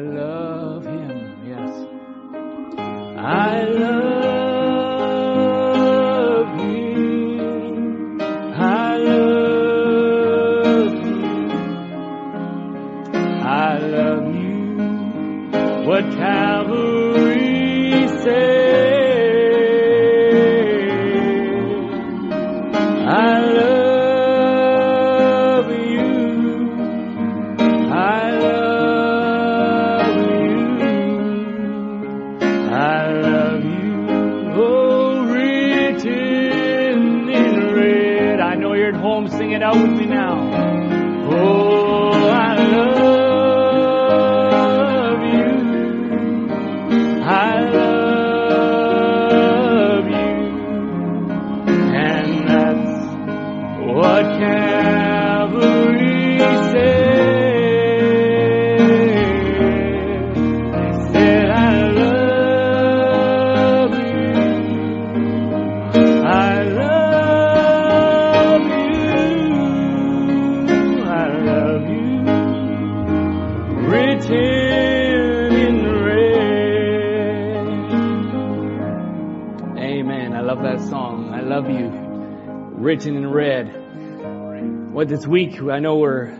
I love him, yes. I love week I know we're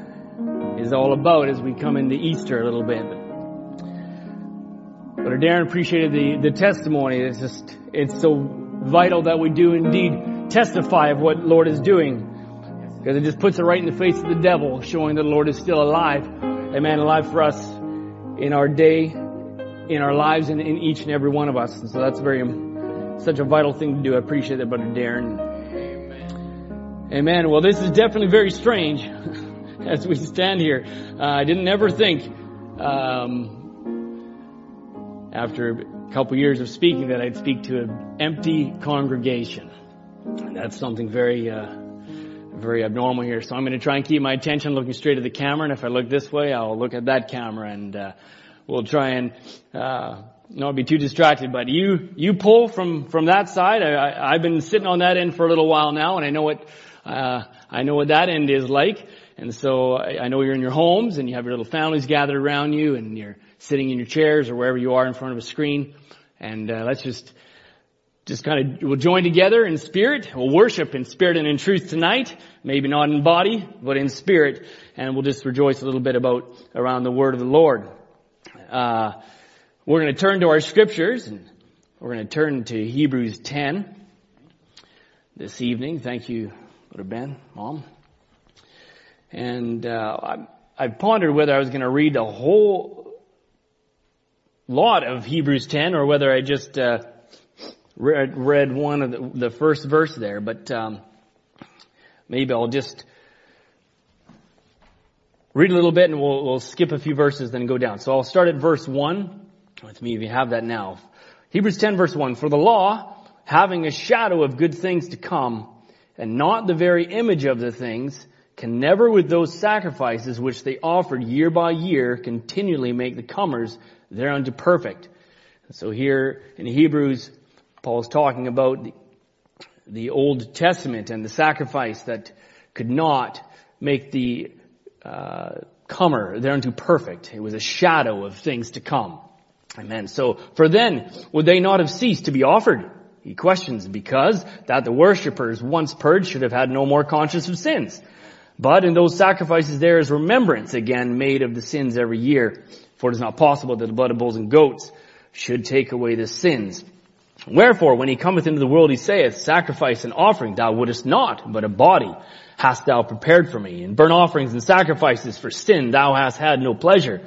is all about as we come into Easter a little bit. But Darren appreciated the, the testimony. It's just, it's so vital that we do indeed testify of what Lord is doing. Because it just puts it right in the face of the devil, showing that the Lord is still alive. Amen. Alive for us in our day, in our lives, and in each and every one of us. And so that's very, such a vital thing to do. I appreciate that, Brother Darren. Amen. Well, this is definitely very strange as we stand here. Uh, I didn't ever think, um, after a couple years of speaking, that I'd speak to an empty congregation. That's something very, uh, very abnormal here. So I'm going to try and keep my attention looking straight at the camera. And if I look this way, I'll look at that camera, and uh, we'll try and uh, not be too distracted. But you, you pull from from that side. I, I, I've been sitting on that end for a little while now, and I know what uh, I know what that end is like. And so I, I know you're in your homes and you have your little families gathered around you, and you're sitting in your chairs or wherever you are in front of a screen. And uh, let's just just kind of we'll join together in spirit. We'll worship in spirit and in truth tonight. Maybe not in body, but in spirit. And we'll just rejoice a little bit about around the word of the Lord. Uh, we're going to turn to our scriptures and we're going to turn to Hebrews 10 this evening. Thank you, Brother Ben, Mom. And uh, I, I pondered whether I was going to read a whole lot of Hebrews 10 or whether I just uh, read, read one of the, the first verse there. But um, maybe I'll just read a little bit and we'll, we'll skip a few verses then go down. So I'll start at verse 1 with me if you have that now. Hebrews 10 verse 1. For the law, having a shadow of good things to come, and not the very image of the things, can never with those sacrifices which they offered year by year continually make the comers thereunto perfect. So here in Hebrews, Paul's talking about the, the Old Testament and the sacrifice that could not make the uh, comer thereunto perfect. It was a shadow of things to come. Amen. So, for then, would they not have ceased to be offered? He questions, because that the worshippers once purged should have had no more conscience of sins. But in those sacrifices there is remembrance again made of the sins every year. For it is not possible that the blood of bulls and goats should take away the sins. Wherefore, when he cometh into the world, he saith, Sacrifice and offering thou wouldest not, but a body hast thou prepared for me. And burnt offerings and sacrifices for sin thou hast had no pleasure.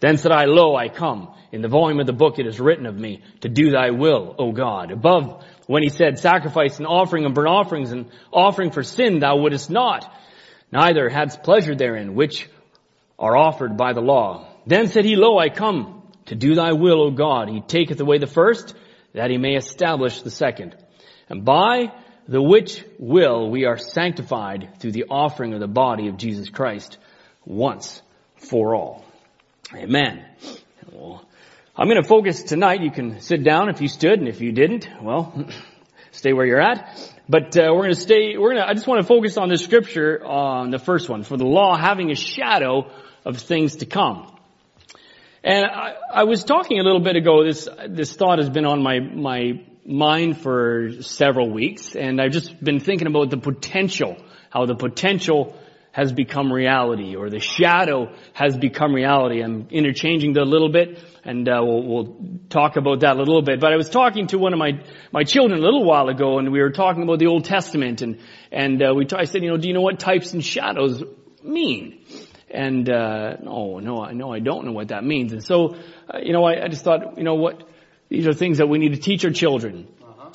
Then said I, Lo, I come. In the volume of the book it is written of me, to do thy will, O God. Above, when he said, Sacrifice and offering and burnt offerings and offering for sin thou wouldest not, neither hadst pleasure therein, which are offered by the law. Then said he, Lo, I come to do thy will, O God. He taketh away the first, that he may establish the second. And by the which will we are sanctified through the offering of the body of Jesus Christ once for all. Amen. Well, I'm going to focus tonight. You can sit down if you stood, and if you didn't, well, stay where you're at. But uh, we're going to stay. We're going to. I just want to focus on the scripture on the first one. For the law having a shadow of things to come. And I, I was talking a little bit ago, this, this thought has been on my, my mind for several weeks, and I've just been thinking about the potential, how the potential has become reality, or the shadow has become reality. I'm interchanging that a little bit, and uh, we'll, we'll talk about that a little bit. But I was talking to one of my my children a little while ago, and we were talking about the Old Testament, and and uh, we t- I said, you know, do you know what types and shadows mean? And uh, no, no, I know I don't know what that means. And so, uh, you know, I, I just thought, you know what, these are things that we need to teach our children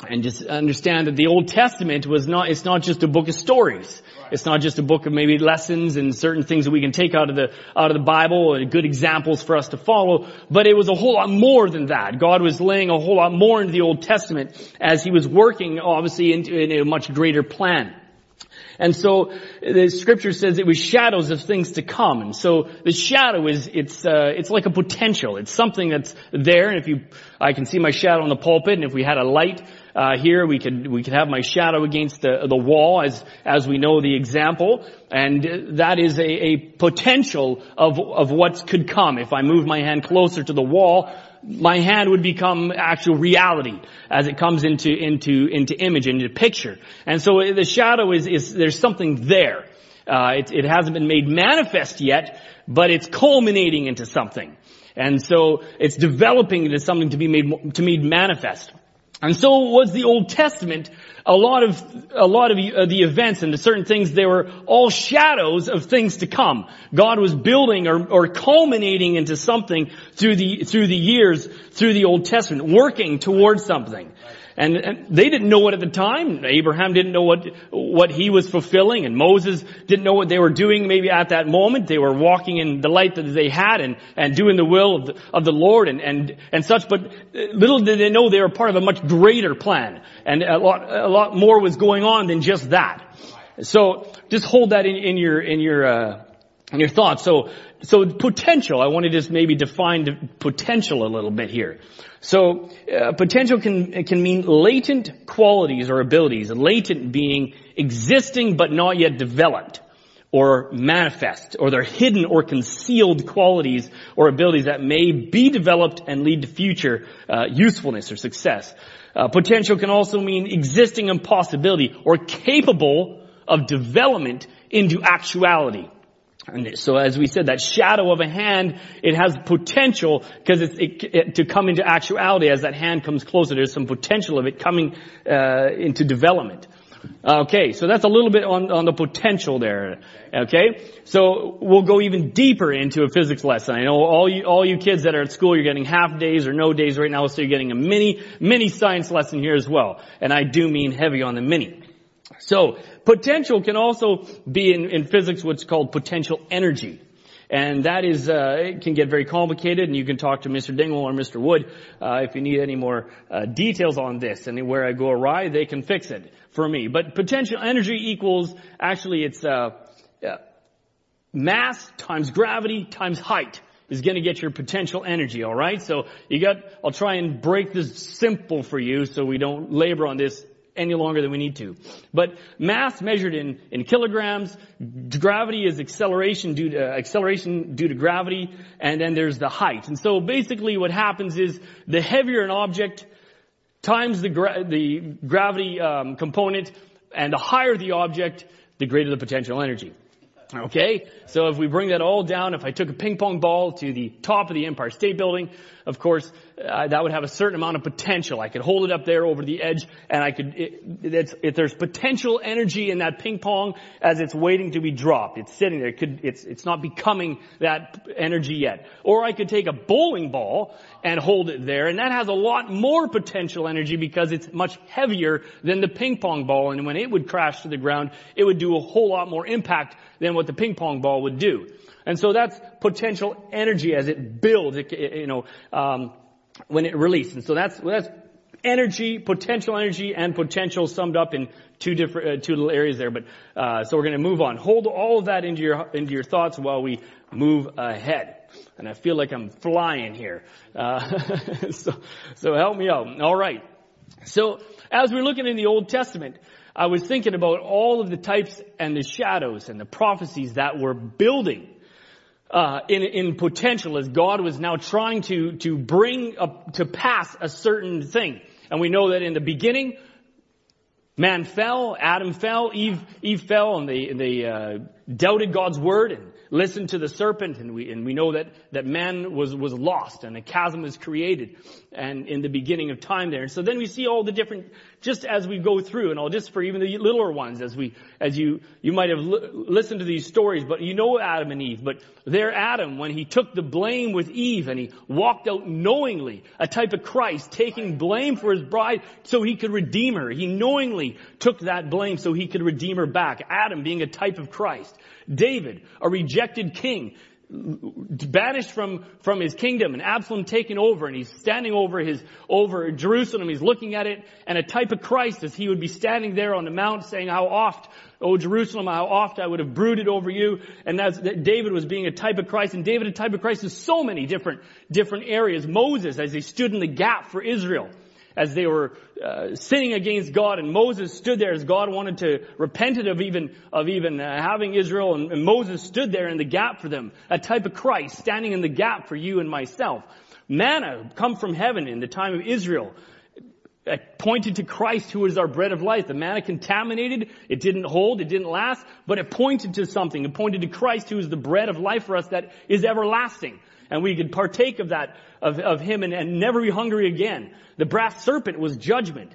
and just understand that the Old Testament was not, it's not just a book of stories. It's not just a book of maybe lessons and certain things that we can take out of the, out of the Bible and good examples for us to follow, but it was a whole lot more than that. God was laying a whole lot more into the Old Testament as He was working obviously into, in a much greater plan. And so the scripture says it was shadows of things to come. And so the shadow is, it's, uh, it's like a potential. It's something that's there. And if you, I can see my shadow on the pulpit and if we had a light, uh, here we could, we could have my shadow against the, the wall as, as we know the example. And that is a, a potential of, of what could come. If I move my hand closer to the wall, my hand would become actual reality as it comes into, into, into image, into picture. And so the shadow is, is there's something there. Uh, it, it hasn't been made manifest yet, but it's culminating into something. And so it's developing into something to be made, to be manifest. And so was the Old Testament. A lot of, a lot of uh, the events and the certain things, they were all shadows of things to come. God was building or, or culminating into something through the, through the years, through the Old Testament, working towards something. And, they didn't know it at the time. Abraham didn't know what, what he was fulfilling and Moses didn't know what they were doing maybe at that moment. They were walking in the light that they had and, and doing the will of the, of the Lord and, and, and such, but little did they know they were part of a much greater plan. And a lot, a lot more was going on than just that. So just hold that in, in your, in your, uh, in your thoughts. So, so potential, I want to just maybe define potential a little bit here. So uh, potential can can mean latent qualities or abilities. Latent being existing but not yet developed or manifest, or they're hidden or concealed qualities or abilities that may be developed and lead to future uh, usefulness or success. Uh, potential can also mean existing impossibility or capable of development into actuality. And so as we said, that shadow of a hand, it has potential because it's it, it, to come into actuality as that hand comes closer. There's some potential of it coming uh, into development. Okay, so that's a little bit on, on the potential there. Okay, so we'll go even deeper into a physics lesson. I know all you all you kids that are at school, you're getting half days or no days right now, so you're getting a mini mini science lesson here as well. And I do mean heavy on the mini. So potential can also be in, in physics what's called potential energy. And that is, uh, it can get very complicated and you can talk to Mr. Dingwall or Mr. Wood, uh, if you need any more, uh, details on this. And where I go awry, they can fix it for me. But potential energy equals, actually it's, uh, mass times gravity times height is going to get your potential energy, alright? So you got, I'll try and break this simple for you so we don't labor on this any longer than we need to. But mass measured in, in kilograms, gravity is acceleration due to, uh, acceleration due to gravity, and then there's the height. And so basically what happens is the heavier an object times the, gra- the gravity um, component, and the higher the object, the greater the potential energy. Okay? So if we bring that all down, if I took a ping pong ball to the top of the Empire State Building, of course, uh, that would have a certain amount of potential. I could hold it up there over the edge and I could, it, if there's potential energy in that ping pong as it's waiting to be dropped. It's sitting there. It could, it's, it's not becoming that energy yet. Or I could take a bowling ball and hold it there and that has a lot more potential energy because it's much heavier than the ping pong ball and when it would crash to the ground, it would do a whole lot more impact than what the ping pong ball would do. And so that's potential energy as it builds, it, you know, um, when it releases. And so that's, that's energy, potential energy, and potential summed up in two different, uh, two little areas there. But, uh, so we're going to move on. Hold all of that into your, into your thoughts while we move ahead. And I feel like I'm flying here. Uh, so, so help me out. All right. So, as we're looking in the Old Testament, I was thinking about all of the types and the shadows and the prophecies that were building uh, in, in potential as God was now trying to, to bring up, to pass a certain thing. And we know that in the beginning, man fell, Adam fell, Eve, Eve fell, and they, they, uh, doubted God's word and listened to the serpent, and we, and we know that, that man was, was lost and a chasm was created and in the beginning of time there. And so then we see all the different, just as we go through, and all just for even the littler ones, as we, as you, you might have li- listened to these stories, but you know Adam and Eve, but there Adam, when he took the blame with Eve and he walked out knowingly, a type of Christ, taking blame for his bride so he could redeem her. He knowingly took that blame so he could redeem her back. Adam being a type of Christ. David, a rejected king, banished from, from his kingdom and Absalom taken over and he's standing over his, over Jerusalem. He's looking at it and a type of Christ as he would be standing there on the mount saying how oft, oh Jerusalem, how oft I would have brooded over you. And that's, that David was being a type of Christ and David a type of Christ in so many different, different areas. Moses as he stood in the gap for Israel as they were uh, sinning against God, and Moses stood there as God wanted to repented of even of even uh, having Israel, and, and Moses stood there in the gap for them, a type of Christ standing in the gap for you and myself. Manna come from heaven in the time of Israel. It pointed to Christ who is our bread of life. The manna contaminated, it didn't hold, it didn't last, but it pointed to something. It pointed to Christ who is the bread of life for us that is everlasting and we could partake of that, of, of him and, and never be hungry again. The brass serpent was judgment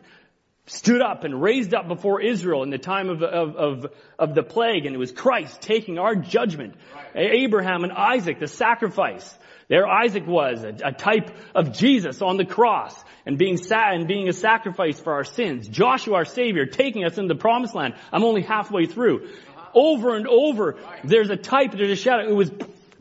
stood up and raised up before Israel in the time of, of, of, of, the plague, and it was Christ taking our judgment. Right. Abraham and Isaac, the sacrifice. There Isaac was, a, a, type of Jesus on the cross, and being sa- and being a sacrifice for our sins. Joshua, our Savior, taking us into the promised land. I'm only halfway through. Uh-huh. Over and over, right. there's a type, there's a shadow. It was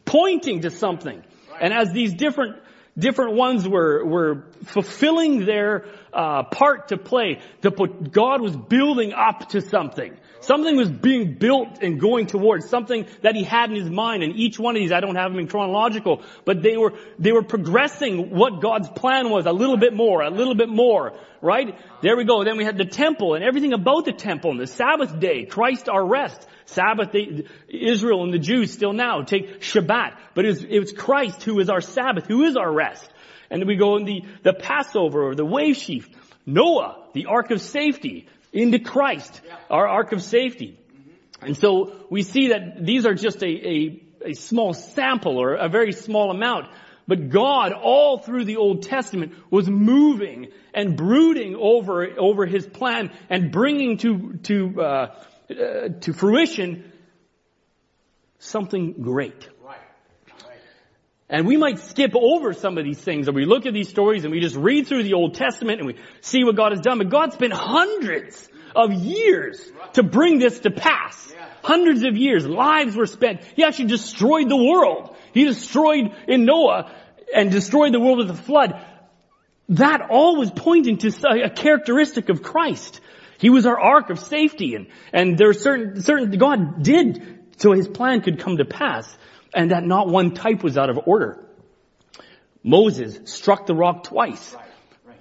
pointing to something. And as these different different ones were were fulfilling their uh, part to play, the, God was building up to something. Something was being built and going towards something that He had in His mind. And each one of these, I don't have them in chronological, but they were they were progressing what God's plan was a little bit more, a little bit more. Right there we go. Then we had the temple and everything about the temple and the Sabbath day, Christ our rest. Sabbath, they, Israel and the Jews still now take Shabbat, but it's, was, it was Christ who is our Sabbath, who is our rest. And then we go in the, the Passover or the wave sheaf. Noah, the ark of safety, into Christ, our ark of safety. And so we see that these are just a, a, a small sample or a very small amount. But God, all through the Old Testament, was moving and brooding over, over His plan and bringing to, to, uh, uh, to fruition something great. And we might skip over some of these things and we look at these stories and we just read through the Old Testament and we see what God has done. But God spent hundreds of years to bring this to pass. Hundreds of years. Lives were spent. He actually destroyed the world. He destroyed in Noah and destroyed the world with a flood. That all was pointing to a characteristic of Christ. He was our ark of safety and, and there are certain, certain, God did so his plan could come to pass and that not one type was out of order. Moses struck the rock twice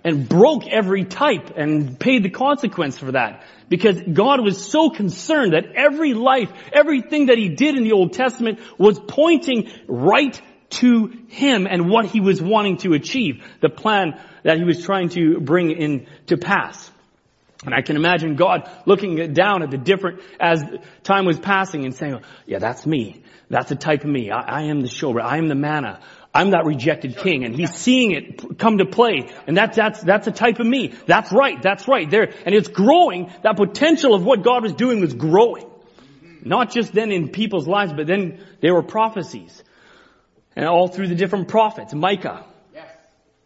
and broke every type and paid the consequence for that because God was so concerned that every life, everything that he did in the Old Testament was pointing right to him and what he was wanting to achieve, the plan that he was trying to bring in to pass. And I can imagine God looking down at the different, as time was passing and saying, yeah, that's me. That's the type of me. I, I am the showbread. I am the manna. I'm that rejected king. And he's seeing it come to play. And that's, that's, that's a type of me. That's right. That's right. There, and it's growing. That potential of what God was doing was growing. Not just then in people's lives, but then there were prophecies. And all through the different prophets. Micah.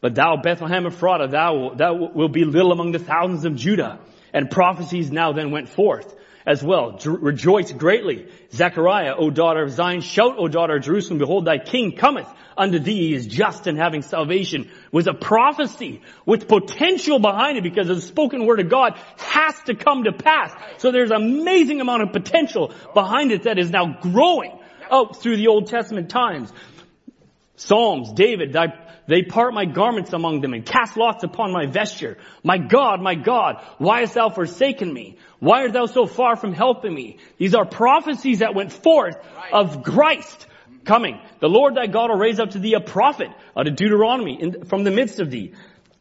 But thou, Bethlehem Ephratah, thou, thou will be little among the thousands of Judah. And prophecies now then went forth as well. Rejoice greatly. Zechariah, O daughter of Zion, shout, O daughter of Jerusalem, behold thy king cometh unto thee. He is just and having salvation. Was a prophecy with potential behind it because the spoken word of God has to come to pass. So there's an amazing amount of potential behind it that is now growing out through the Old Testament times. Psalms, David, thy they part my garments among them and cast lots upon my vesture. My God, my God, why hast thou forsaken me? Why art thou so far from helping me? These are prophecies that went forth of Christ coming. The Lord thy God will raise up to thee a prophet out of Deuteronomy in, from the midst of thee,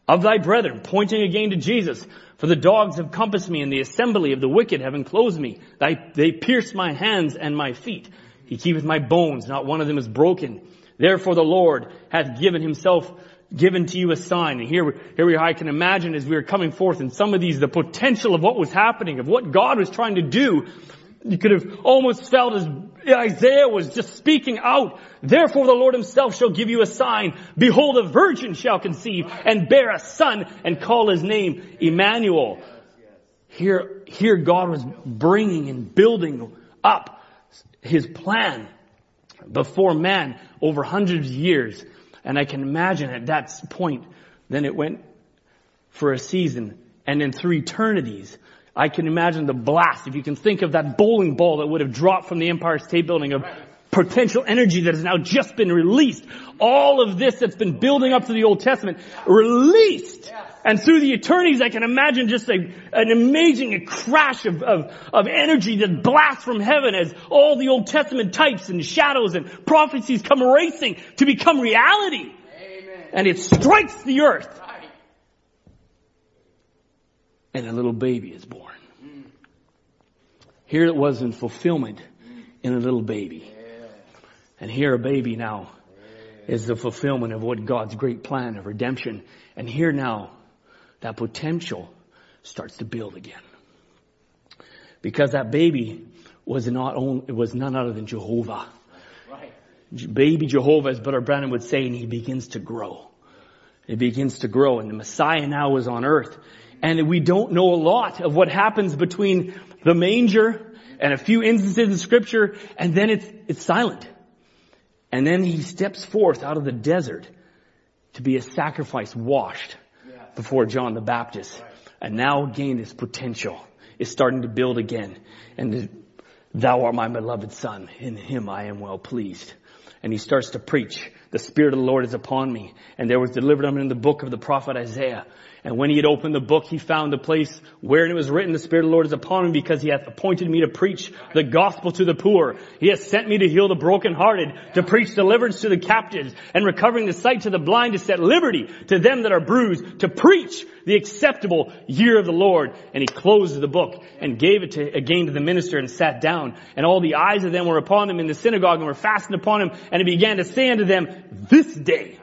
of thy brethren, pointing again to Jesus. For the dogs have compassed me and the assembly of the wicked have enclosed me. They, they pierced my hands and my feet. He keepeth my bones, not one of them is broken. Therefore the Lord hath given himself given to you a sign. And here, here we are, I can imagine as we are coming forth and some of these, the potential of what was happening, of what God was trying to do. You could have almost felt as Isaiah was just speaking out. Therefore the Lord himself shall give you a sign. Behold, a virgin shall conceive and bear a son and call his name Emmanuel. Here, here God was bringing and building up his plan before man over hundreds of years. And I can imagine at that point, then it went for a season and then through eternities. I can imagine the blast. If you can think of that bowling ball that would have dropped from the Empire State Building of potential energy that has now just been released. All of this that's been building up to the Old Testament, released. And through the eternities, I can imagine just a, an amazing crash of, of, of energy that blasts from heaven as all the Old Testament types and shadows and prophecies come racing to become reality. Amen. And it strikes the earth. Right. and a little baby is born. Mm. Here it was in fulfillment in a little baby. And here a baby now is the fulfillment of what God's great plan of redemption. And here now, that potential starts to build again. Because that baby was not only, it was none other than Jehovah. Right. Baby Jehovah, as Brother Branham would say, and he begins to grow. It begins to grow and the Messiah now is on earth. And we don't know a lot of what happens between the manger and a few instances in scripture and then it's, it's silent. And then he steps forth out of the desert to be a sacrifice washed Yeah. before John the Baptist. And now again his potential is starting to build again. And thou art my beloved son. In him I am well pleased. And he starts to preach. The Spirit of the Lord is upon me. And there was delivered unto him the book of the prophet Isaiah. And when he had opened the book, he found the place wherein it was written, the Spirit of the Lord is upon me because he hath appointed me to preach the gospel to the poor. He hath sent me to heal the brokenhearted, to preach deliverance to the captives, and recovering the sight to the blind, to set liberty to them that are bruised, to preach the acceptable year of the Lord. And he closed the book and gave it to, again to the minister and sat down. And all the eyes of them were upon him in the synagogue and were fastened upon him. And he began to say unto them, this day,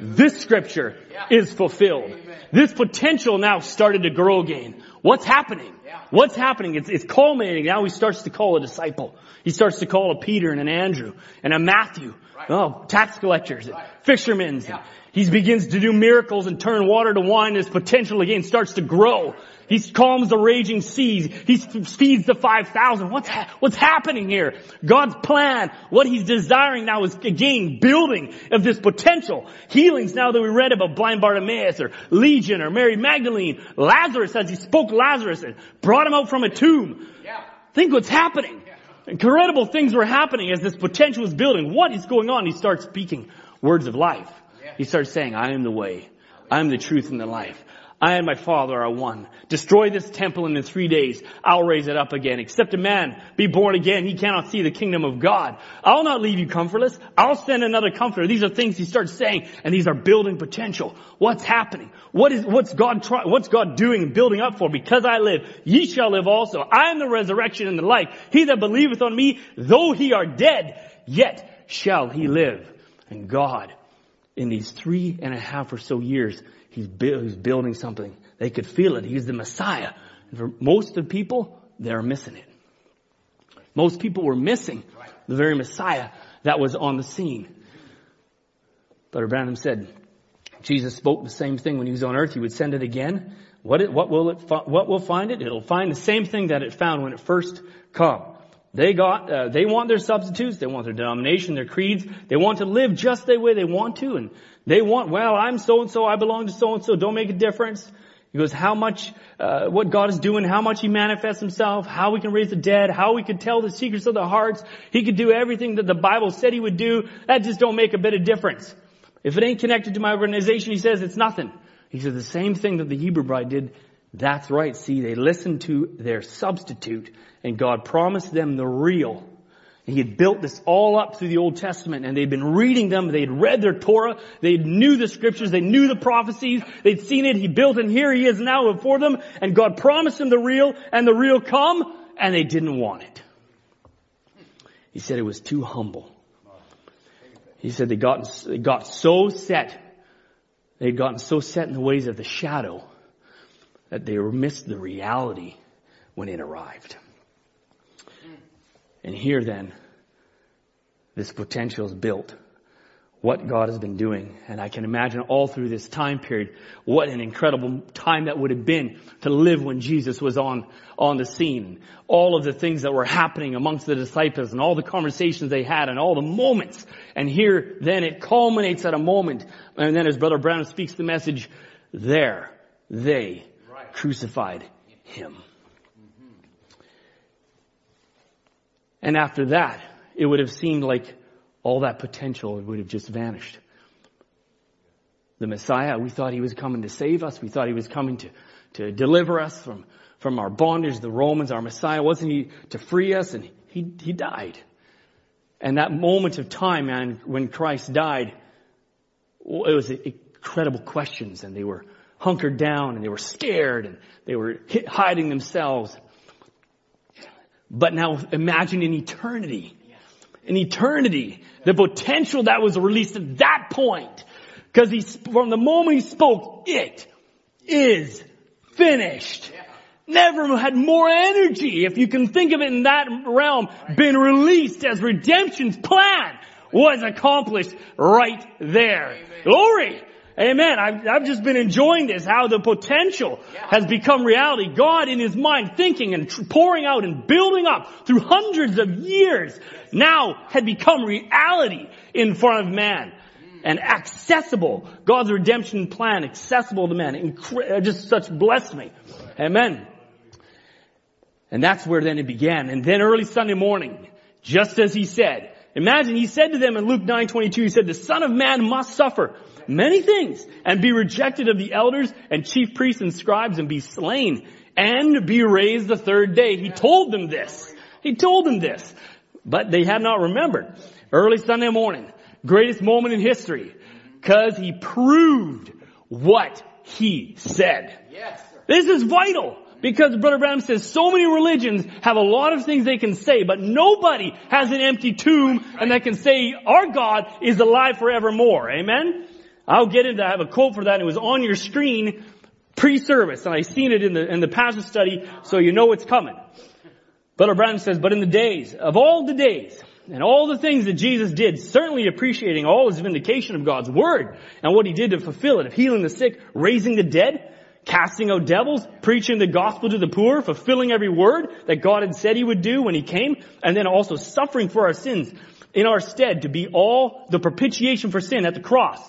this scripture is fulfilled. This potential now started to grow again. What's happening? What's happening? It's, it's culminating. Now he starts to call a disciple. He starts to call a Peter and an Andrew and a Matthew. Oh, tax collectors, and fishermen. He begins to do miracles and turn water to wine. His potential again starts to grow. He calms the raging seas. He feeds the 5,000. What's, ha- what's happening here? God's plan, what he's desiring now is again building of this potential. Healings now that we read about blind Bartimaeus or Legion or Mary Magdalene. Lazarus as he spoke Lazarus and brought him out from a tomb. Yeah. Think what's happening. Incredible things were happening as this potential is building. What is going on? He starts speaking words of life. He starts saying, I am the way. I am the truth and the life. I and my Father are one. Destroy this temple and in three days I'll raise it up again. Except a man be born again, he cannot see the kingdom of God. I'll not leave you comfortless. I'll send another comforter. These are things he starts saying and these are building potential. What's happening? What is, what's God what's God doing and building up for? Because I live, ye shall live also. I am the resurrection and the life. He that believeth on me, though he are dead, yet shall he live. And God, in these three and a half or so years, he's, he's building something. They could feel it. He's the Messiah. And for most of the people, they're missing it. Most people were missing the very Messiah that was on the scene. Brother Branham said, Jesus spoke the same thing when he was on earth. He would send it again. What, it, what will it, what will find it? It'll find the same thing that it found when it first come. They got, uh, they want their substitutes. They want their denomination, their creeds. They want to live just the way they want to. And they want, well, I'm so and so. I belong to so and so. Don't make a difference. He goes, how much, uh, what God is doing, how much He manifests Himself, how we can raise the dead, how we could tell the secrets of the hearts. He could do everything that the Bible said He would do. That just don't make a bit of difference. If it ain't connected to my organization, He says it's nothing. He said the same thing that the Hebrew bride did. That's right. See, they listened to their substitute and God promised them the real He had built this all up through the Old Testament and they'd been reading them. They'd read their Torah. They knew the scriptures. They knew the prophecies. They'd seen it. He built and here he is now before them and God promised them the real and the real come and they didn't want it. He said it was too humble. He said they got, they got so set, they'd gotten so set in the ways of the shadow that they missed the reality when it arrived. And here then, this potential is built. What God has been doing. And I can imagine all through this time period, what an incredible time that would have been to live when Jesus was on, on the scene. All of the things that were happening amongst the disciples and all the conversations they had and all the moments. And here, then it culminates at a moment. And then as Brother Branham speaks the message, there, they right. crucified him. And after that, it would have seemed like all that potential would have just vanished. The Messiah, we thought he was coming to save us. We thought he was coming to, to deliver us from, from our bondage, the Romans. Our Messiah wasn't he to free us and he, he died. And that moment of time, man, when Christ died, it was incredible questions and they were hunkered down and they were scared and they were hiding themselves. But now imagine an eternity. An eternity, the potential that was released at that point. Cause he, from the moment he spoke, it is finished. Never had more energy, if you can think of it in that realm, been released as redemption's plan was accomplished right there. Glory! Amen. I've, I've just been enjoying this, how the potential has become reality. God in His mind thinking and tr- pouring out and building up through hundreds of years now had become reality in front of man and accessible. God's redemption plan accessible to man. Incre- uh, just such blessed me. Amen. And that's where then it began. And then early Sunday morning, just as he said, imagine he said to them in Luke 9:22, he said, the son of man must suffer many things and be rejected of the elders and chief priests and scribes and be slain and be raised the third day. He told them this. He told them this, but they had not remembered. Early Sunday morning, greatest moment in history, cause he proved what he said. Yes. This is vital. Because Brother Branham says so many religions have a lot of things they can say, but nobody has an empty tomb and that can say our God is alive forevermore. Amen? I'll get into, I have a quote for that. It was on your screen pre-service and I seen it in the, in the passage study so you know it's coming. Brother Branham says, but in the days, of all the days, and all the things that Jesus did, certainly appreciating all his vindication of God's word and what he did to fulfill it, of healing the sick, raising the dead, casting out devils, preaching the gospel to the poor, fulfilling every word that God had said he would do when he came, and then also suffering for our sins in our stead to be all the propitiation for sin at the cross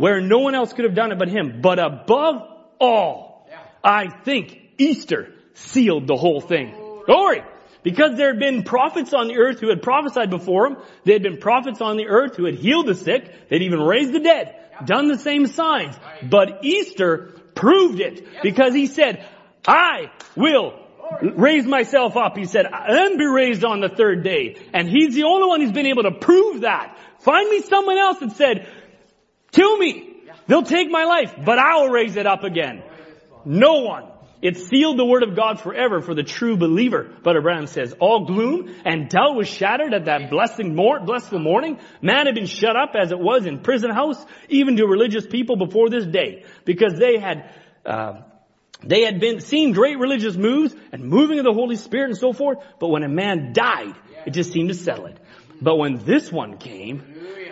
where no one else could have done it but him. But above all, I think Easter sealed the whole thing. Glory! Because there had been prophets on the earth who had prophesied before him. There had been prophets on the earth who had healed the sick. They'd even raised the dead. Done the same signs. But Easter proved it. Because he said, I will raise myself up. He said, and be raised on the third day. And he's the only one who's been able to prove that. Find me someone else that said, Kill me. They'll take my life, but I will raise it up again. No one. It sealed the word of God forever for the true believer. Brother Branham says, all gloom and doubt was shattered at that blessing, blessful morning. Man had been shut up as it was in prison house, even to religious people before this day, because they had, uh, they had been seen great religious moves and moving of the Holy Spirit and so forth, but when a man died, it just seemed to settle it. But when this one came,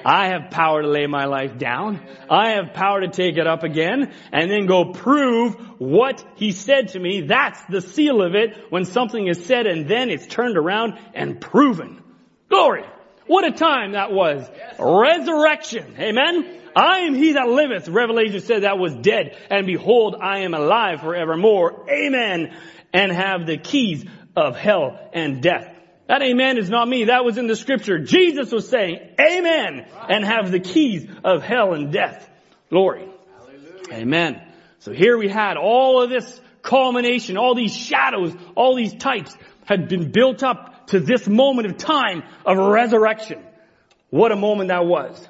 I have power to lay my life down. I have power to take it up again and then go prove what he said to me. That's the seal of it when something is said and then it's turned around and proven. Glory. What a time that was. Resurrection. Amen. I am he that liveth. Revelation said that was dead. And behold, I am alive forevermore. Amen. And have the keys of hell and death. That amen is not me. That was in the scripture. Jesus was saying amen and have the keys of hell and death. Glory. Hallelujah. Amen. So here we had all of this culmination, all these shadows, all these types had been built up to this moment of time of resurrection. What a moment that was.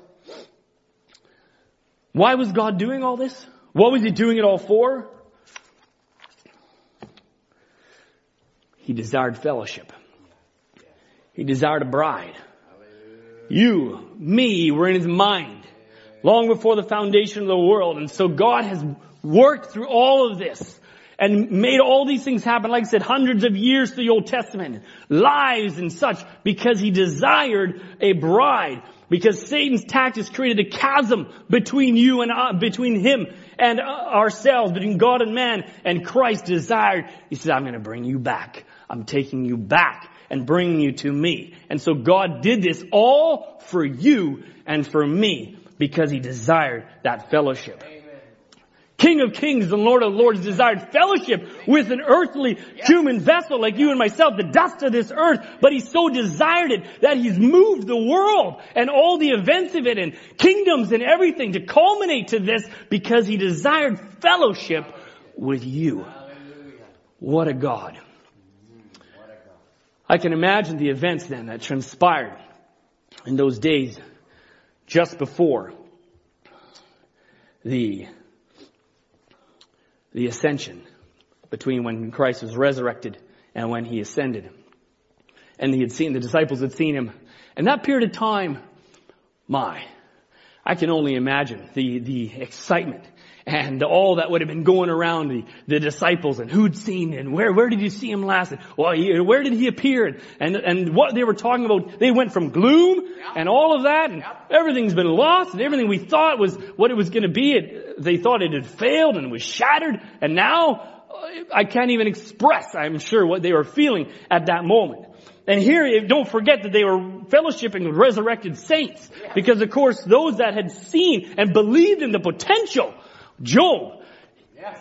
Why was God doing all this? What was He doing it all for? He desired fellowship. He desired a bride. You, me, were in His mind long before the foundation of the world. And so God has worked through all of this and made all these things happen, like I said, hundreds of years through the Old Testament, lives and such, because He desired a bride. Because Satan's tactics created a chasm between you and uh, between him and uh, ourselves, between God and man. And Christ desired, He said, I'm going to bring you back. I'm taking you back and bringing you to me. And so God did this all for you and for me because He desired that fellowship. King of kings and Lord of lords desired fellowship with an earthly human vessel like you and myself, the dust of this earth, but he so desired it that he's moved the world and all the events of it and kingdoms and everything to culminate to this because he desired fellowship with you. What a God. I can imagine the events then that transpired in those days just before the the ascension between when Christ was resurrected and when he ascended. And he had seen, the disciples had seen him. And that period of time, my, I can only imagine the, the excitement and all that would have been going around the, the disciples and who'd seen and where, where did you see him last? And, Well, he, where did he appear? And, and what they were talking about, they went from gloom and all of that and everything's been lost and everything we thought was what it was going to be. It, they thought it had failed and was shattered and now uh, I can't even express, I'm sure, what they were feeling at that moment. And here, eh, don't forget that they were fellowshipping with resurrected saints. Because of course, those that had seen and believed in the potential Job.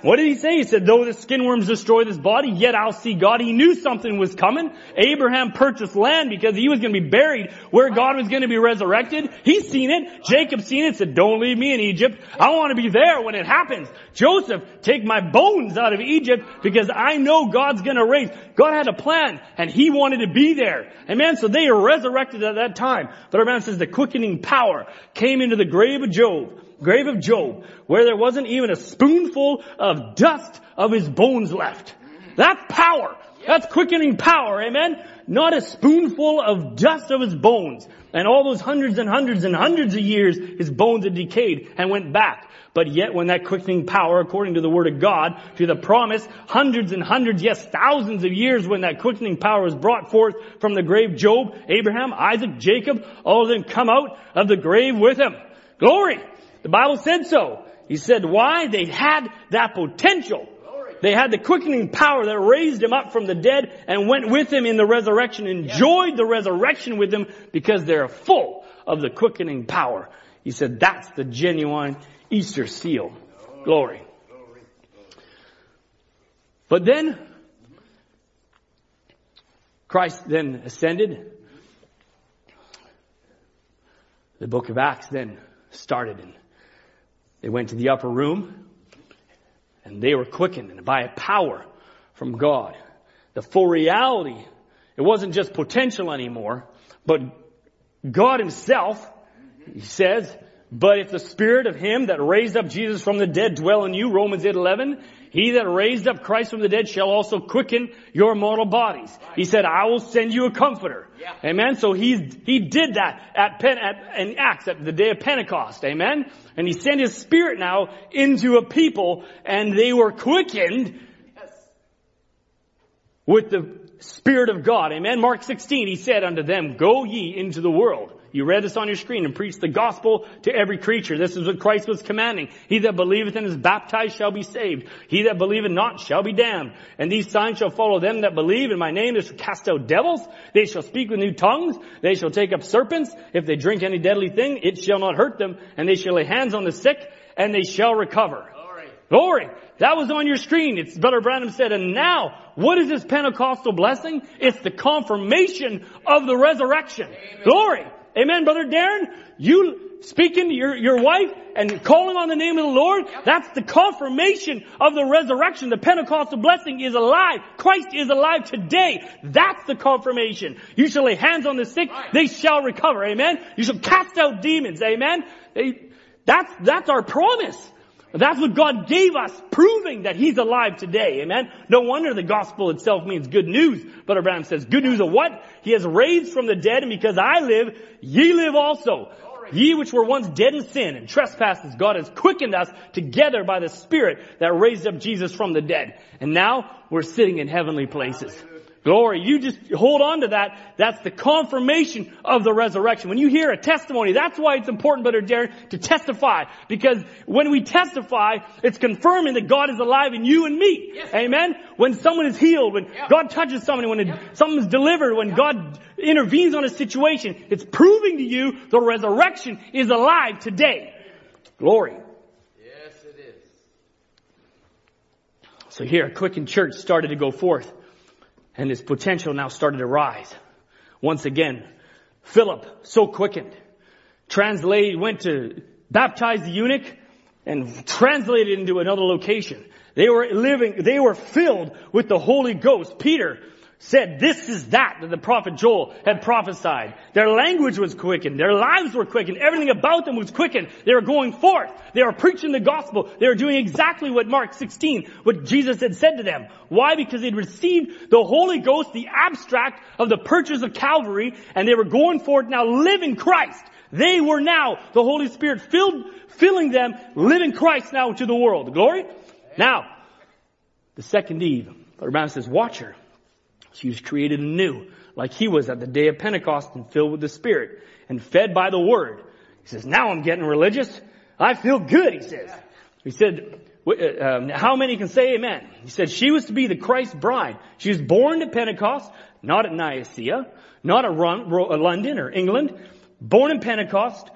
What did he say? He said, though the skin worms destroy this body, yet I'll see God. He knew something was coming. Abraham purchased land because he was going to be buried where God was going to be resurrected. He's seen it. Jacob seen it, said, don't leave me in Egypt. I want to be there when it happens. Joseph, take my bones out of Egypt because I know God's going to raise. God had a plan and he wanted to be there. Amen. So they are resurrected at that time. But our man says the quickening power came into the grave of Job grave of Job, where there wasn't even a spoonful of dust of his bones left. That's power. That's quickening power, amen? Not a spoonful of dust of his bones. And all those hundreds and hundreds and hundreds of years, his bones had decayed and went back. But yet when that quickening power, according to the word of God, to the promise, hundreds and hundreds, yes, thousands of years when that quickening power was brought forth from the grave, Job, Abraham, Isaac, Jacob, all of them come out of the grave with him. Glory! The Bible said so. He said why? They had that potential. They had the quickening power that raised him up from the dead and went with him in the resurrection, enjoyed the resurrection with him because they're full of the quickening power. He said that's the genuine Easter seal. Glory. But then, Christ then ascended. The book of Acts then started and they went to the upper room and they were quickened by a power from God. The full reality, it wasn't just potential anymore, but God himself, he says, but if the spirit of him that raised up Jesus from the dead dwell in you, Romans 8, 11, he that raised up Christ from the dead shall also quicken your mortal bodies. He said, I will send you a comforter. Yeah. Amen. So he, he did that at, Pen, at in Acts at the day of Pentecost. Amen. And he sent his spirit now into a people and they were quickened yes. with the spirit of God. Amen. Mark 16, he said unto them, go ye into the world you read this on your screen and preach the gospel to every creature. This is what Christ was commanding. He that believeth and is baptized shall be saved. He that believeth not shall be damned. And these signs shall follow them that believe in my name. They shall cast out devils. They shall speak with new tongues. They shall take up serpents. If they drink any deadly thing, it shall not hurt them. And they shall lay hands on the sick and they shall recover. Glory. Glory. That was on your screen. It's Brother Branham said, and now, what is this Pentecostal blessing? It's the confirmation of the resurrection. Amen. Glory. Amen, Brother Darren? You, speaking to your, your wife and calling on the name of the Lord, that's the confirmation of the resurrection. The Pentecostal blessing is alive. Christ is alive today. That's the confirmation. You shall lay hands on the sick, they shall recover. Amen. You shall cast out demons. Amen. They, that's, that's our promise. That's what God gave us, proving that He's alive today. Amen. No wonder the gospel itself means good news. Brother Branham says, good news of what? He has raised from the dead, and because I live, ye live also. Ye which were once dead in sin and trespasses, God has quickened us together by the Spirit that raised up Jesus from the dead. And now we're sitting in heavenly places. Glory. You just hold on to that. That's the confirmation of the resurrection. When you hear a testimony, that's why it's important, Brother Darren, to testify. Because when we testify, it's confirming that God is alive in you and me. Yes. Amen? When someone is healed, when yep. God touches someone, when yep. someone is delivered, when yep. God intervenes on a situation, it's proving to you the resurrection is alive today. Glory. Yes, it is. So here, a Quicken Church started to go forth and his potential now started to rise. Once again, Philip, so quickened, translated, went to baptize the eunuch and translated into another location. They were living, they were filled with the Holy Ghost. Peter said, this is that that the prophet Joel had prophesied. Their language was quickened. Their lives were quickened. Everything about them was quickened. They were going forth. They were preaching the gospel. They were doing exactly what Mark 16, what Jesus had said to them. Why? Because they'd received the Holy Ghost, the abstract of the purchase of Calvary, and they were going forth now living Christ. They were now the Holy Spirit filled, filling them, living Christ now to the world. Glory? Now, the second Eve, Brother Branham says, watch her. She was created anew, like he was at the day of Pentecost and filled with the Spirit and fed by the Word. He says, now I'm getting religious. I feel good, he says. He said, uh, um, how many can say amen? He said she was to be the Christ bride. She was born to Pentecost, not at Nicaea, not at London or England, born in Pentecost,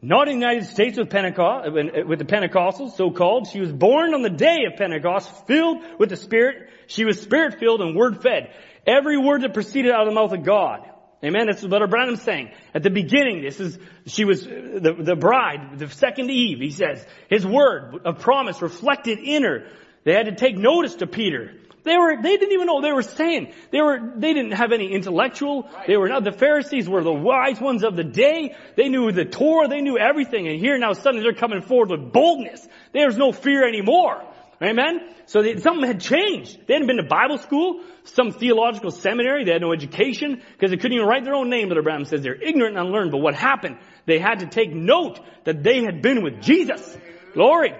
not in the United States with Pentecost, uh, uh, with the Pentecostals, so called. She was born on the day of Pentecost, filled with the Spirit. She was Spirit filled and Word fed. Every word that proceeded out of the mouth of God. Amen. That's what Brother Branham's saying. At the beginning, this is, she was uh, the, the bride, the second Eve, he says. His word of promise reflected in her. They had to take notice to Peter. They were, they didn't even know what they were saying. They were, they didn't have any intellectual. They were not, the Pharisees were the wise ones of the day. They knew the Torah. They knew everything. And here now suddenly they're coming forward with boldness. There's no fear anymore. Amen? So they, something had changed. They hadn't been to Bible school, some theological seminary. They had no education because they couldn't even write their own name. Brother Branham says they're ignorant and unlearned. But what happened? They had to take note that they had been with Jesus. Glory.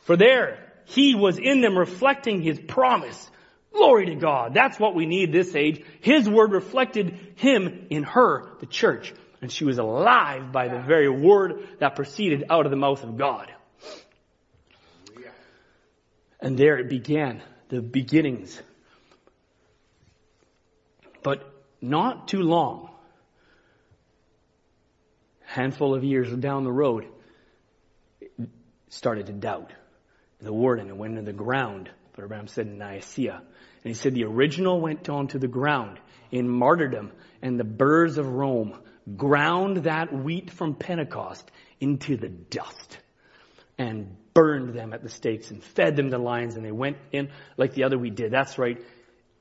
For there, he was in them reflecting his promise. Glory to God. That's what we need this age. His word reflected him in her, the church. And she was alive by the very word that proceeded out of the mouth of God. And there it began, the beginnings. But not too long, handful of years down the road, started to doubt the word and it went into the ground. Brother Branham said Nicaea. And he said the original went on to the ground in martyrdom and the birds of Rome ground that wheat from Pentecost into the dust and burned them at the stakes and fed them to lions and they went in like the other wheat did. That's right.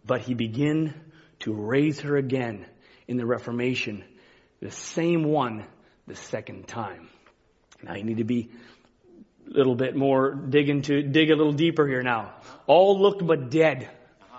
But he began to raise her again in the Reformation, the same one the second time. Now you need to be little bit more, dig into, dig a little deeper here now. All looked but dead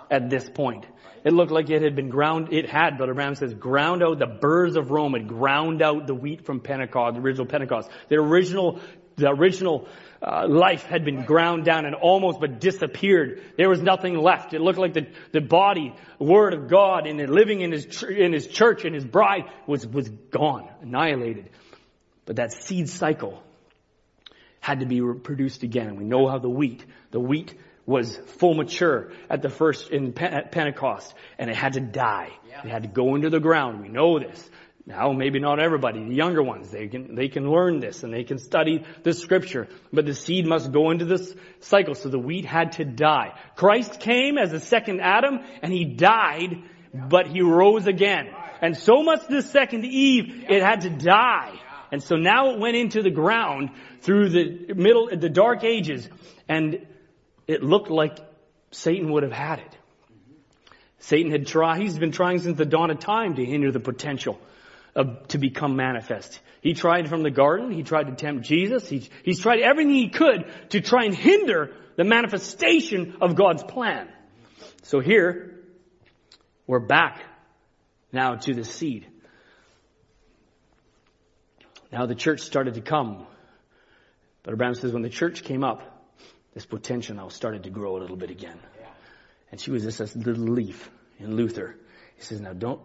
at this point. It looked like it had been ground, it had, Brother Branham says, ground out the birds of Rome, had ground out the wheat from Pentecost, the original Pentecost. The original, the original uh, life had been ground down and almost but disappeared. There was nothing left. It looked like the, the body, word of God in living in his, in his church and his bride was, was gone, annihilated. But that seed cycle had to be produced again. And we know how the wheat, the wheat was full mature at the first in Pentecost and it had to die. Yeah. It had to go into the ground. We know this. Now, maybe not everybody, the younger ones, they can, they can learn this and they can study the scripture, but the seed must go into this cycle. So the wheat had to die. Christ came as the second Adam and he died, but he rose again. And so must this second Eve, it had to die. And so now it went into the ground through the middle, the dark ages, and it looked like Satan would have had it. Satan had tried, he's been trying since the dawn of time to hinder the potential of, to become manifest. He tried from the garden, he tried to tempt Jesus, he, he's tried everything he could to try and hinder the manifestation of God's plan. So here, we're back now to the seed. Now the church started to come. Brother Branham says when the church came up, this potential now started to grow a little bit again. And she was just a little leaf in Luther. He says, now don't,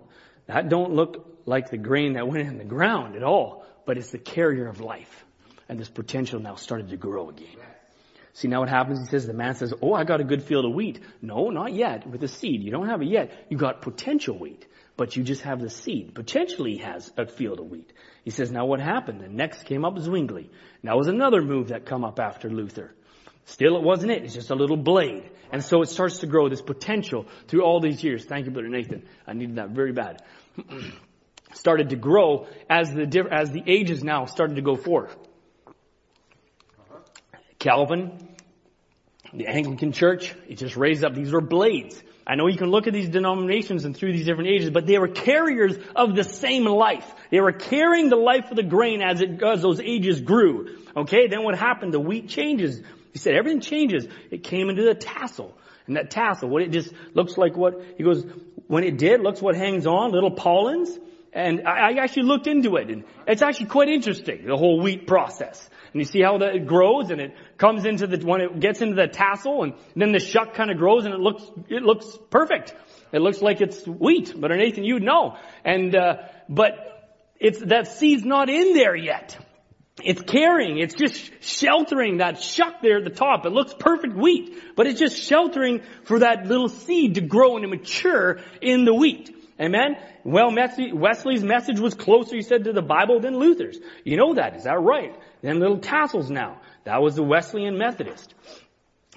that don't look like the grain that went in the ground at all, but it's the carrier of life. And this potential now started to grow again. See now what happens? He says, the man says, oh, I got a good field of wheat. No, not yet. With the seed. You don't have it yet. You got potential wheat, but you just have the seed. Potentially has a field of wheat. He says, now what happened? The next came up Zwingli. Now was another move that come up after Luther. Still, it wasn't it. It's just a little blade. And so it starts to grow this potential through all these years. Thank you, Brother Nathan. I needed that very bad. started to grow as the, as the ages now started to go forth. Calvin, the Anglican Church, it just raised up. These were blades. I know you can look at these denominations and through these different ages, but they were carriers of the same life. They were carrying the life of the grain as it, as those ages grew. Okay, then what happened? The wheat changes. He said everything changes. It came into the tassel. And that tassel, what it just looks like what, he goes, when it did, looks what hangs on, little pollens. And I, actually looked into it and it's actually quite interesting, the whole wheat process. And you see how that it grows and it comes into the, when it gets into the tassel and then the shuck kind of grows and it looks, it looks perfect. It looks like it's wheat, but Nathan, you'd know. And, uh, but it's, that seed's not in there yet. It's carrying, it's just sheltering that shuck there at the top. It looks perfect wheat, but it's just sheltering for that little seed to grow and to mature in the wheat. Amen? Well, Wesley's message was closer, he said, to the Bible than Luther's. You know that, is that right? Then little tassels now. That was the Wesleyan Methodist.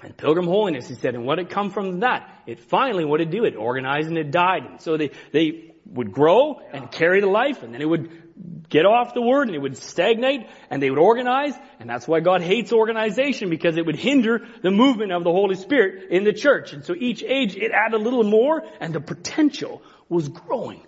And Pilgrim Holiness, he said, and what had come from that? It finally, what it do? It organized and it died. And so they, they would grow and carry the life, and then it would get off the word and it would stagnate and they would organize and that's why God hates organization because it would hinder the movement of the Holy Spirit in the church. And so each age it added a little more and the potential was growing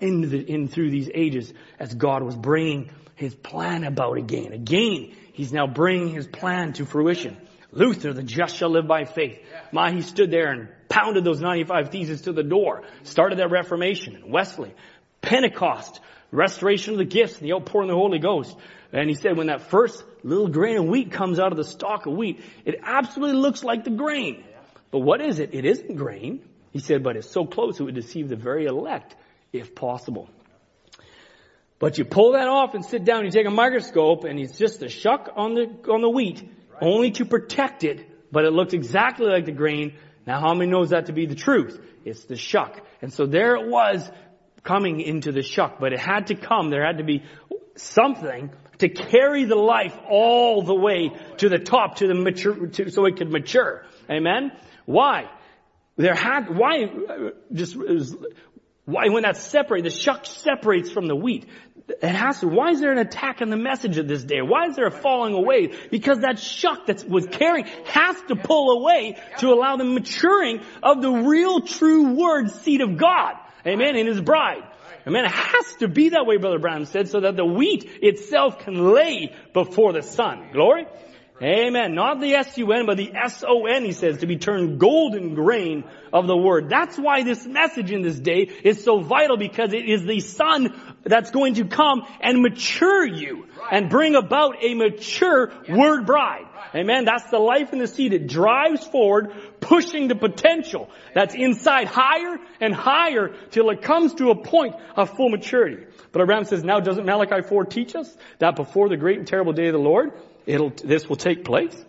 in, the, in through these ages as God was bringing his plan about again. Again, he's now bringing his plan to fruition. Luther, the just shall live by faith. My, he stood there and pounded those 95 theses to the door. Started that Reformation. And Wesley, Pentecost, restoration of the gifts and the outpouring of the Holy Ghost. And he said when that first little grain of wheat comes out of the stalk of wheat, it absolutely looks like the grain. But what is it? It isn't grain. He said, but it's so close it would deceive the very elect if possible. But you pull that off and sit down, you take a microscope and it's just a shuck on the, on the wheat, only to protect it, but it looks exactly like the grain. Now how many knows that to be the truth? It's the shuck. And so there it was coming into the shuck, but it had to come. There had to be something to carry the life all the way to the top, to the mature, to, so it could mature. Amen. Why? There had why just why when that separates, the shuck separates from the wheat. It has to. Why is there an attack on the message of this day? Why is there a falling away? Because that shuck that was carrying has to pull away to allow the maturing of the real true word seed of God. Amen. In his bride. Amen. It has to be that way, Brother Branham said, so that the wheat itself can lay before the sun. Glory. Amen. Not the S-U-N, but the S-O-N, he says, to be turned golden grain of the word. That's why this message in this day is so vital because it is the son that's going to come and mature you and bring about a mature word bride. Amen. That's the life in the seed. It drives forward, pushing the potential that's inside higher and higher till it comes to a point of full maturity. Brother Branham says, now doesn't Malachi 4 teach us that before the great and terrible day of the Lord, it'll, this will take place?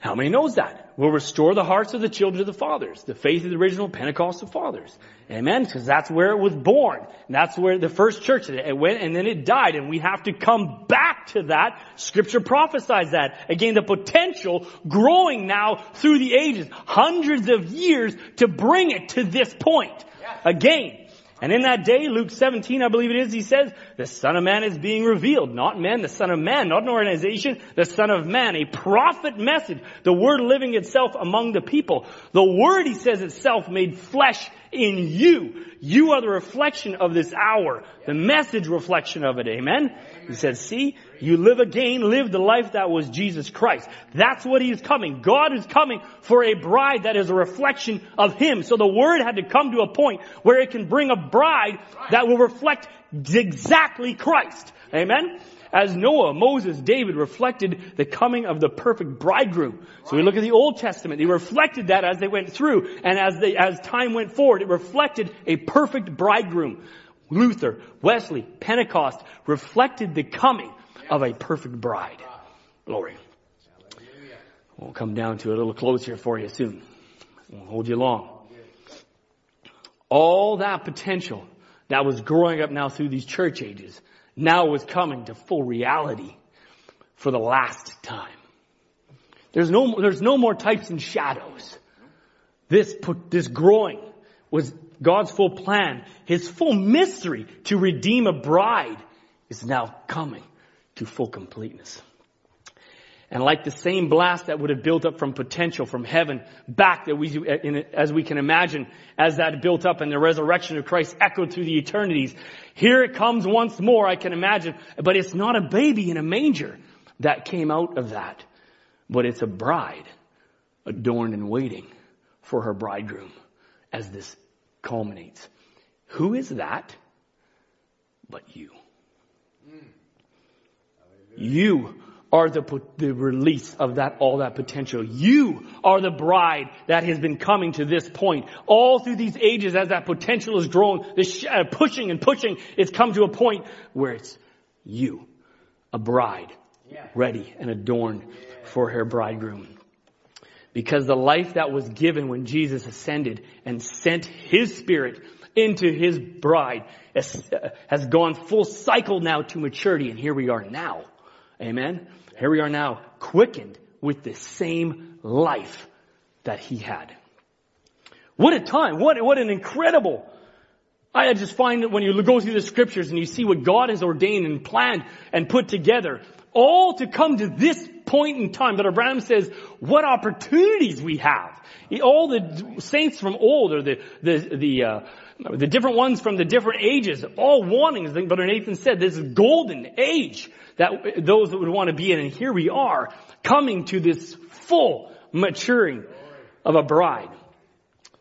How many knows that? Will restore the hearts of the children of the fathers, the faith of the original Pentecostal fathers. Amen? Because that's where it was born. That's where the first church, it went and then it died and we have to come back to that. Scripture prophesies that. Again, the potential growing now through the ages, hundreds of years to bring it to this point. Again, And in that day, Luke 17, I believe it is, he says, the Son of Man is being revealed. Not men, the Son of Man, not an organization, the Son of Man, a prophet message, the Word living itself among the people. The Word, he says itself, made flesh in you. You are the reflection of this hour. The message reflection of it. Amen? He said, see, you live again, live the life that was Jesus Christ. That's what he is coming. God is coming for a bride that is a reflection of him. So the word had to come to a point where it can bring a bride that will reflect exactly Christ. Amen? As Noah, Moses, David reflected the coming of the perfect bridegroom. So we look at the Old Testament. They reflected that as they went through. And as they, as time went forward, it reflected a perfect bridegroom. Luther, Wesley, Pentecost reflected the coming of a perfect bride. Glory. We'll come down to a little close here for you soon. We won't hold you long. All that potential that was growing up now through these church ages now was coming to full reality for the last time. There's no, there's no more types and shadows. This, this growing was God's full plan. His full mystery to redeem a bride is now coming to full completeness. And like the same blast that would have built up from potential from heaven back that we, as we can imagine, as that built up and the resurrection of Christ echoed through the eternities. Here it comes once more, I can imagine, but it's not a baby in a manger that came out of that, but it's a bride adorned and waiting for her bridegroom as this culminates. Who is that but you? You are the, the release of that, all that potential. You are the bride that has been coming to this point. All through these ages as that potential is growing, this uh, pushing and pushing, it's come to a point where it's you, a bride, ready and adorned for her bridegroom. Because the life that was given when Jesus ascended and sent His Spirit into His bride has gone full cycle now to maturity and here we are now. Amen. Here we are now, quickened with the same life that he had. What a time. What, what an incredible. I just find that when you go through the scriptures and you see what God has ordained and planned and put together, all to come to this point in time that Abraham says, what opportunities we have. All the saints from old or the, the, the, uh, the different ones from the different ages, all wanting, as Brother Nathan said, this golden age that those that would want to be in. And here we are coming to this full maturing of a bride.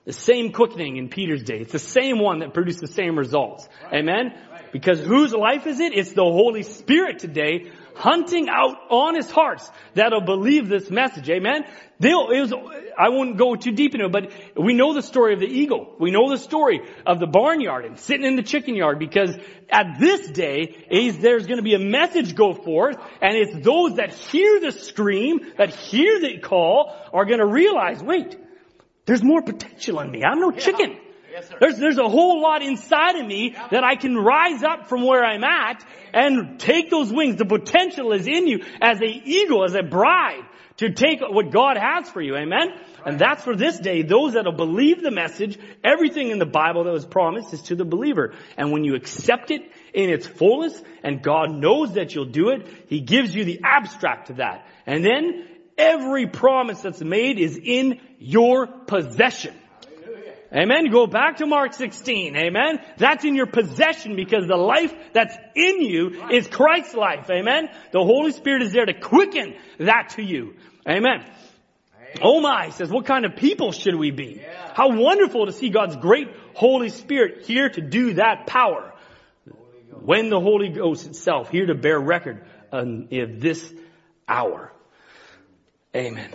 The same quickening in Peter's day. It's the same one that produced the same results. Amen? Because whose life is it? It's the Holy Spirit today hunting out honest hearts that'll believe this message. Amen. They'll, it was, I won't go too deep into it, but we know the story of the eagle. We know the story of the barnyard and sitting in the chicken yard because at this day, is there's going to be a message go forth and it's those that hear the scream, that hear the call are going to realize, wait, there's more potential in me. I'm no chicken. There's, there's a whole lot inside of me that I can rise up from where I'm at and take those wings. The potential is in you as a eagle, as a bride to take what God has for you. Amen? And that's for this day. Those that'll believe the message, everything in the Bible that was promised is to the believer. And when you accept it in its fullness and God knows that you'll do it, He gives you the abstract to that. And then every promise that's made is in your possession. Amen. Go back to Mark 16. Amen. That's in your possession because the life that's in you is Christ's life. Amen. The Holy Spirit is there to quicken that to you. Amen. Oh my, says, what kind of people should we be? How wonderful to see God's great Holy Spirit here to do that power. When the Holy Ghost itself here to bear record um, of this hour. Amen.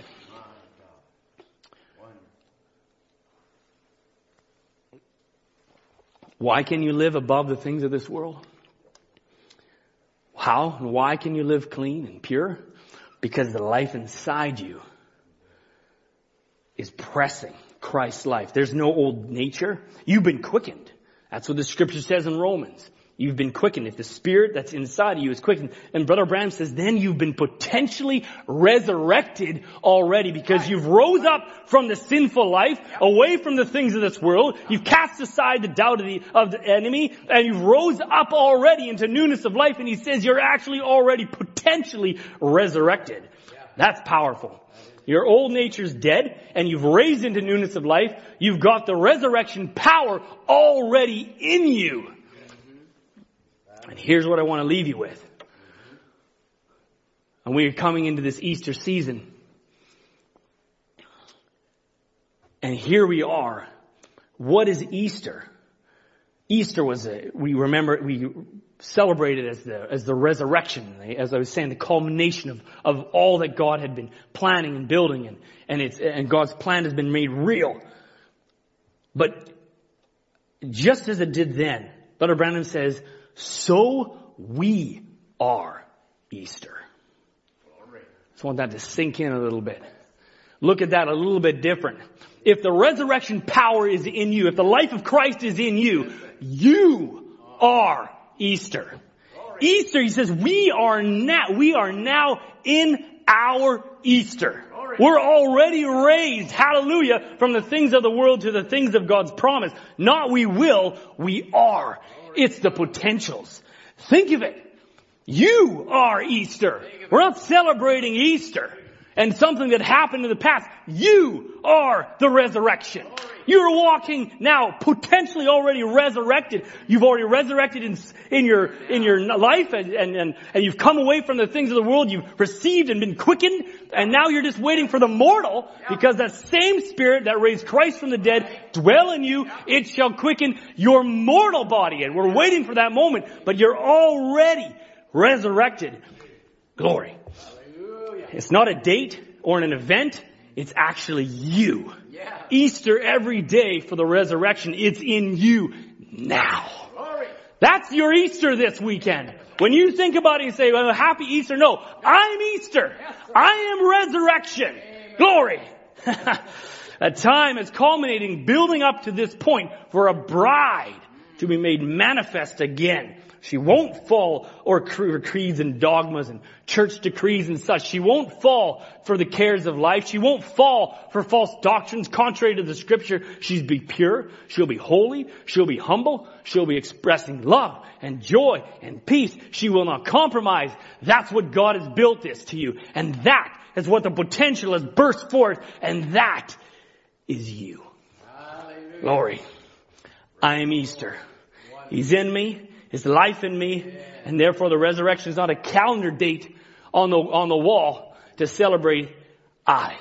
Why can you live above the things of this world? How and why can you live clean and pure? Because the life inside you is pressing Christ's life. There's no old nature. You've been quickened. That's what the scripture says in Romans. You've been quickened. If the spirit that's inside of you is quickened. And Brother Branham says, then you've been potentially resurrected already because you've rose up from the sinful life, away from the things of this world. You've cast aside the doubt of the, of the enemy and you've rose up already into newness of life. And he says you're actually already potentially resurrected. That's powerful. Your old nature's dead and you've raised into newness of life. You've got the resurrection power already in you. And here's what I want to leave you with. And we are coming into this Easter season. And here we are. What is Easter? Easter was a, we remember, we celebrated as the, as the resurrection, as I was saying, the culmination of, of all that God had been planning and building and, and it's, and God's plan has been made real. But just as it did then, Brother Branham says, so we are Easter. Just want that to sink in a little bit. Look at that a little bit different. If the resurrection power is in you, if the life of Christ is in you, you are Easter. Easter, he says, we are now, we are now in our Easter. We're already raised, hallelujah, from the things of the world to the things of God's promise. Not we will, we are. It's the potentials. Think of it. You are Easter. We're not celebrating Easter and something that happened in the past. You are the resurrection. You're walking now potentially already resurrected. You've already resurrected in, in your, in your life and, and, and, and you've come away from the things of the world. You've received and been quickened and now you're just waiting for the mortal because that same spirit that raised Christ from the dead dwell in you. It shall quicken your mortal body and we're waiting for that moment, but you're already resurrected. Glory. It's not a date or an event. It's actually you. Yeah. Easter every day for the resurrection. It's in you now. Glory. That's your Easter this weekend. When you think about it, you say, well, happy Easter. No, I'm Easter. I am resurrection. Amen. Glory. a time is culminating, building up to this point for a bride to be made manifest again. She won't fall or creeds and dogmas and church decrees and such. She won't fall for the cares of life. She won't fall for false doctrines contrary to the scripture. She'll be pure. She'll be holy. She'll be humble. She'll be expressing love and joy and peace. She will not compromise. That's what God has built this to you. And that is what the potential has burst forth. And that is you. Hallelujah. Glory. I am Easter. He's in me. His life in me. And therefore the resurrection is not a calendar date on the, on the wall to celebrate. I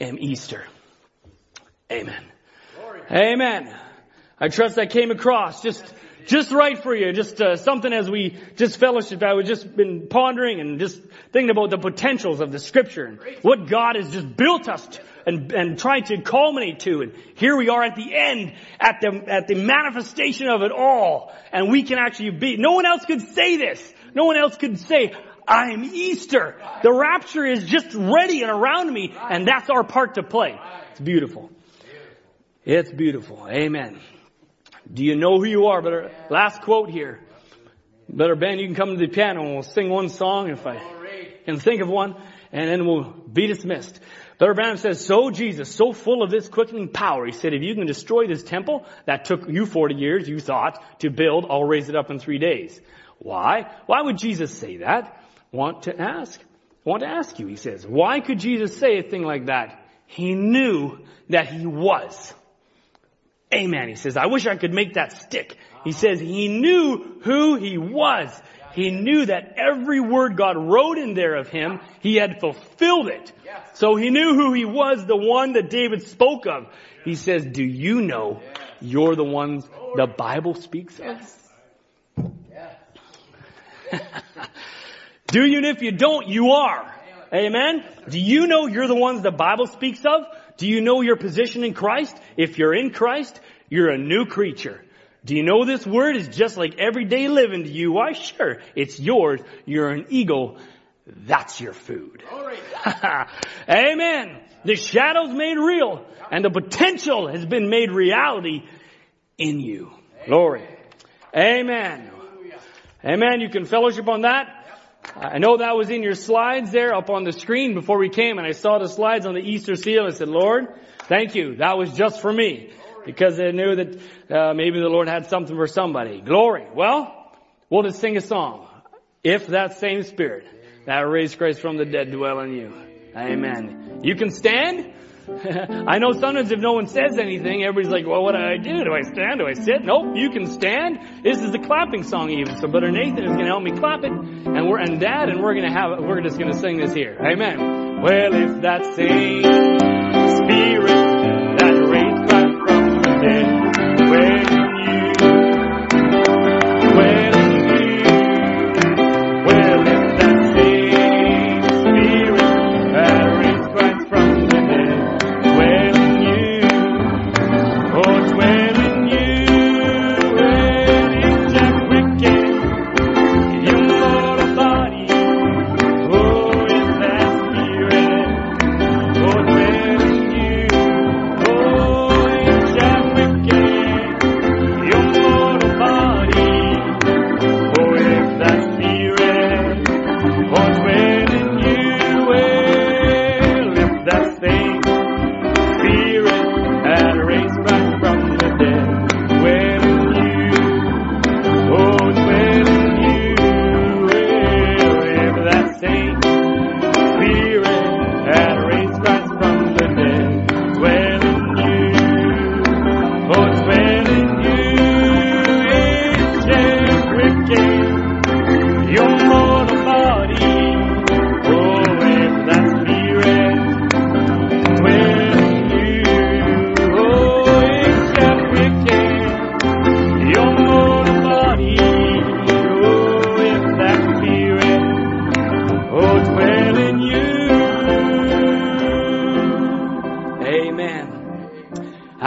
am Easter. Amen. Amen. I trust that came across just, just right for you. Just uh, something as we just fellowship. I was just been pondering and just thinking about the potentials of the scripture and what God has just built us to, and, and trying to culminate to. And here we are at the end, at the, at the manifestation of it all. And we can actually be, no one else could say this. No one else could say, I'm Easter. The rapture is just ready and around me, and that's our part to play. It's beautiful. It's beautiful. Amen. Do you know who you are? Better, last quote here. Better Ben, you can come to the piano and we'll sing one song if I can think of one, and then we'll be dismissed. Brother Branham says, so Jesus, so full of this quickening power, he said, if you can destroy this temple that took you 40 years, you thought, to build, I'll raise it up in three days. Why? Why would Jesus say that? Want to ask? Want to ask you, he says. Why could Jesus say a thing like that? He knew that he was. Amen. He says, I wish I could make that stick. He says he knew who he was. He knew that every word God wrote in there of him, he had fulfilled it. So he knew who he was, the one that David spoke of. He says, do you know you're the ones the Bible speaks of? do you? And if you don't, you are. Amen? Do you know you're the ones the Bible speaks of? Do you know your position in Christ? If you're in Christ, you're a new creature. Do you know this word is just like everyday living to you? Why sure, it's yours. You're an eagle. That's your food. Amen. The shadow's made real and the potential has been made reality in you. Glory. Amen. Amen. You can fellowship on that. I know that was in your slides there up on the screen before we came and I saw the slides on the Easter seal. I said, Lord, thank you. That was just for me because they knew that uh, maybe the Lord had something for somebody. Glory. Well, we'll just sing a song. If that same spirit that raised Christ from the dead dwell in you. Amen. You can stand. I know sometimes if no one says anything, everybody's like, well, what do I do? Do I stand? Do I sit? Nope, you can stand. This is the clapping song even. So Brother Nathan is going to help me clap it, and we're, and Dad, and we're going to have, we're just going to sing this here. Amen. Well, if that same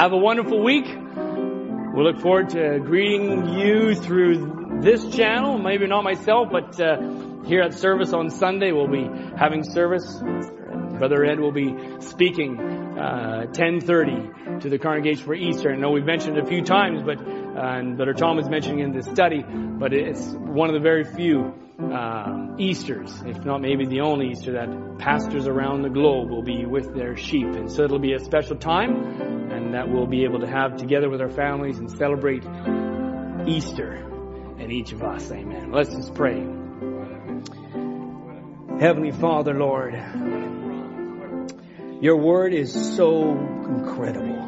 Have a wonderful week. We look forward to greeting you through this channel. Maybe not myself, but uh, here at service on Sunday, we'll be having service. Brother Ed will be speaking uh, 10:30 to the congregation for Easter. I know we've mentioned it a few times, but and Brother Tom was mentioning in this study, but it's one of the very few uh, Easters, if not maybe the only Easter, that pastors around the globe will be with their sheep. And so it'll be a special time, and that we'll be able to have together with our families and celebrate Easter and each of us. Amen. Let's just pray. Heavenly Father, Lord, your word is so incredible.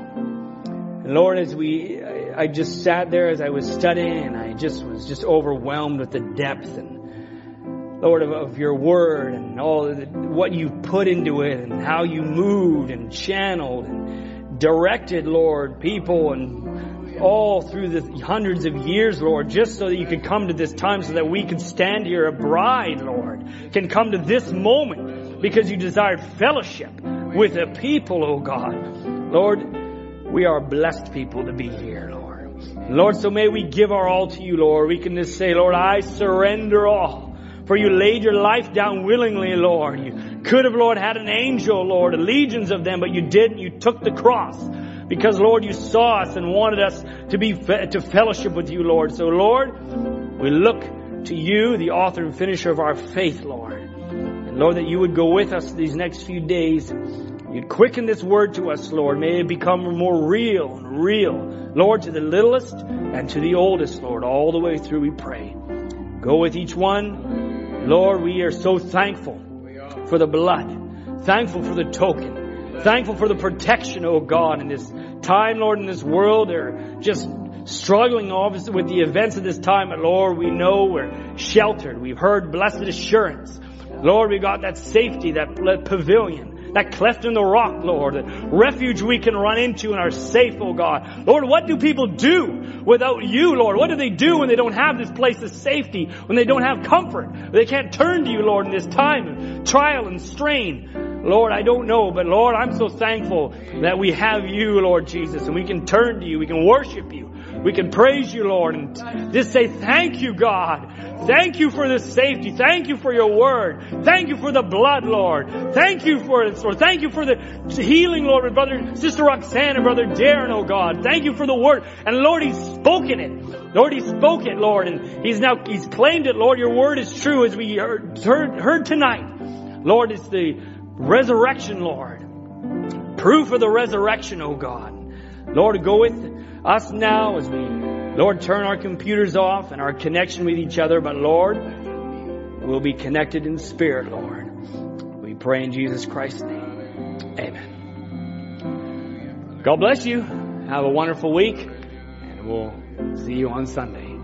And Lord, as we, I, just sat there as I was studying and I just was just overwhelmed with the depth and Lord, of, of your word and all the, what you've put into it and how you moved and channeled and directed, Lord, people and all through the hundreds of years, Lord, just so that you could come to this time so that we could stand here, a bride, Lord, can come to this moment because you desired fellowship with the people, oh God. Lord, we are blessed people to be here, Lord. So may we give our all to you, Lord. We can just say, Lord, I surrender all. For you laid your life down willingly, Lord. You could have, Lord, had an angel, Lord, legions of them, but you didn't. You took the cross. Because, Lord, you saw us and wanted us to be, to fellowship with you, Lord. So, Lord, we look to you, the author and finisher of our faith, Lord. And Lord, that you would go with us these next few days. You'd quicken this word to us, Lord. May it become more real and real. Lord, to the littlest and to the oldest, Lord, all the way through we pray. Go with each one. Lord, we are so thankful for the blood. Thankful for the token. Thankful for the protection, oh God, in this time, Lord, in this world. They're just struggling obviously with the events of this time, but Lord, we know we're sheltered. We've heard blessed assurance. Lord, we got that safety, that pavilion, that cleft in the rock, Lord, that refuge we can run into and are safe, oh God. Lord, what do people do without you, Lord? What do they do when they don't have this place of safety, when they don't have comfort? They can't turn to you, Lord, in this time of trial and strain. Lord, I don't know, but Lord, I'm so thankful that we have you, Lord Jesus, and we can turn to you, we can worship you. We can praise you, Lord, and just say thank you, God. Thank you for this safety. Thank you for your word. Thank you for the blood, Lord. Thank you for it, Lord. Thank you for the healing, Lord, with brother, sister Roxanne and brother Darren, oh God. Thank you for the word. And Lord, he's spoken it. Lord, he spoke it, Lord, and he's now, he's claimed it, Lord. Your word is true as we heard, heard, heard tonight. Lord, it's the resurrection, Lord. Proof of the resurrection, oh God. Lord, go with us now as we, Lord, turn our computers off and our connection with each other, but Lord, we'll be connected in spirit, Lord. We pray in Jesus Christ's name. Amen. God bless you. Have a wonderful week, and we'll see you on Sunday.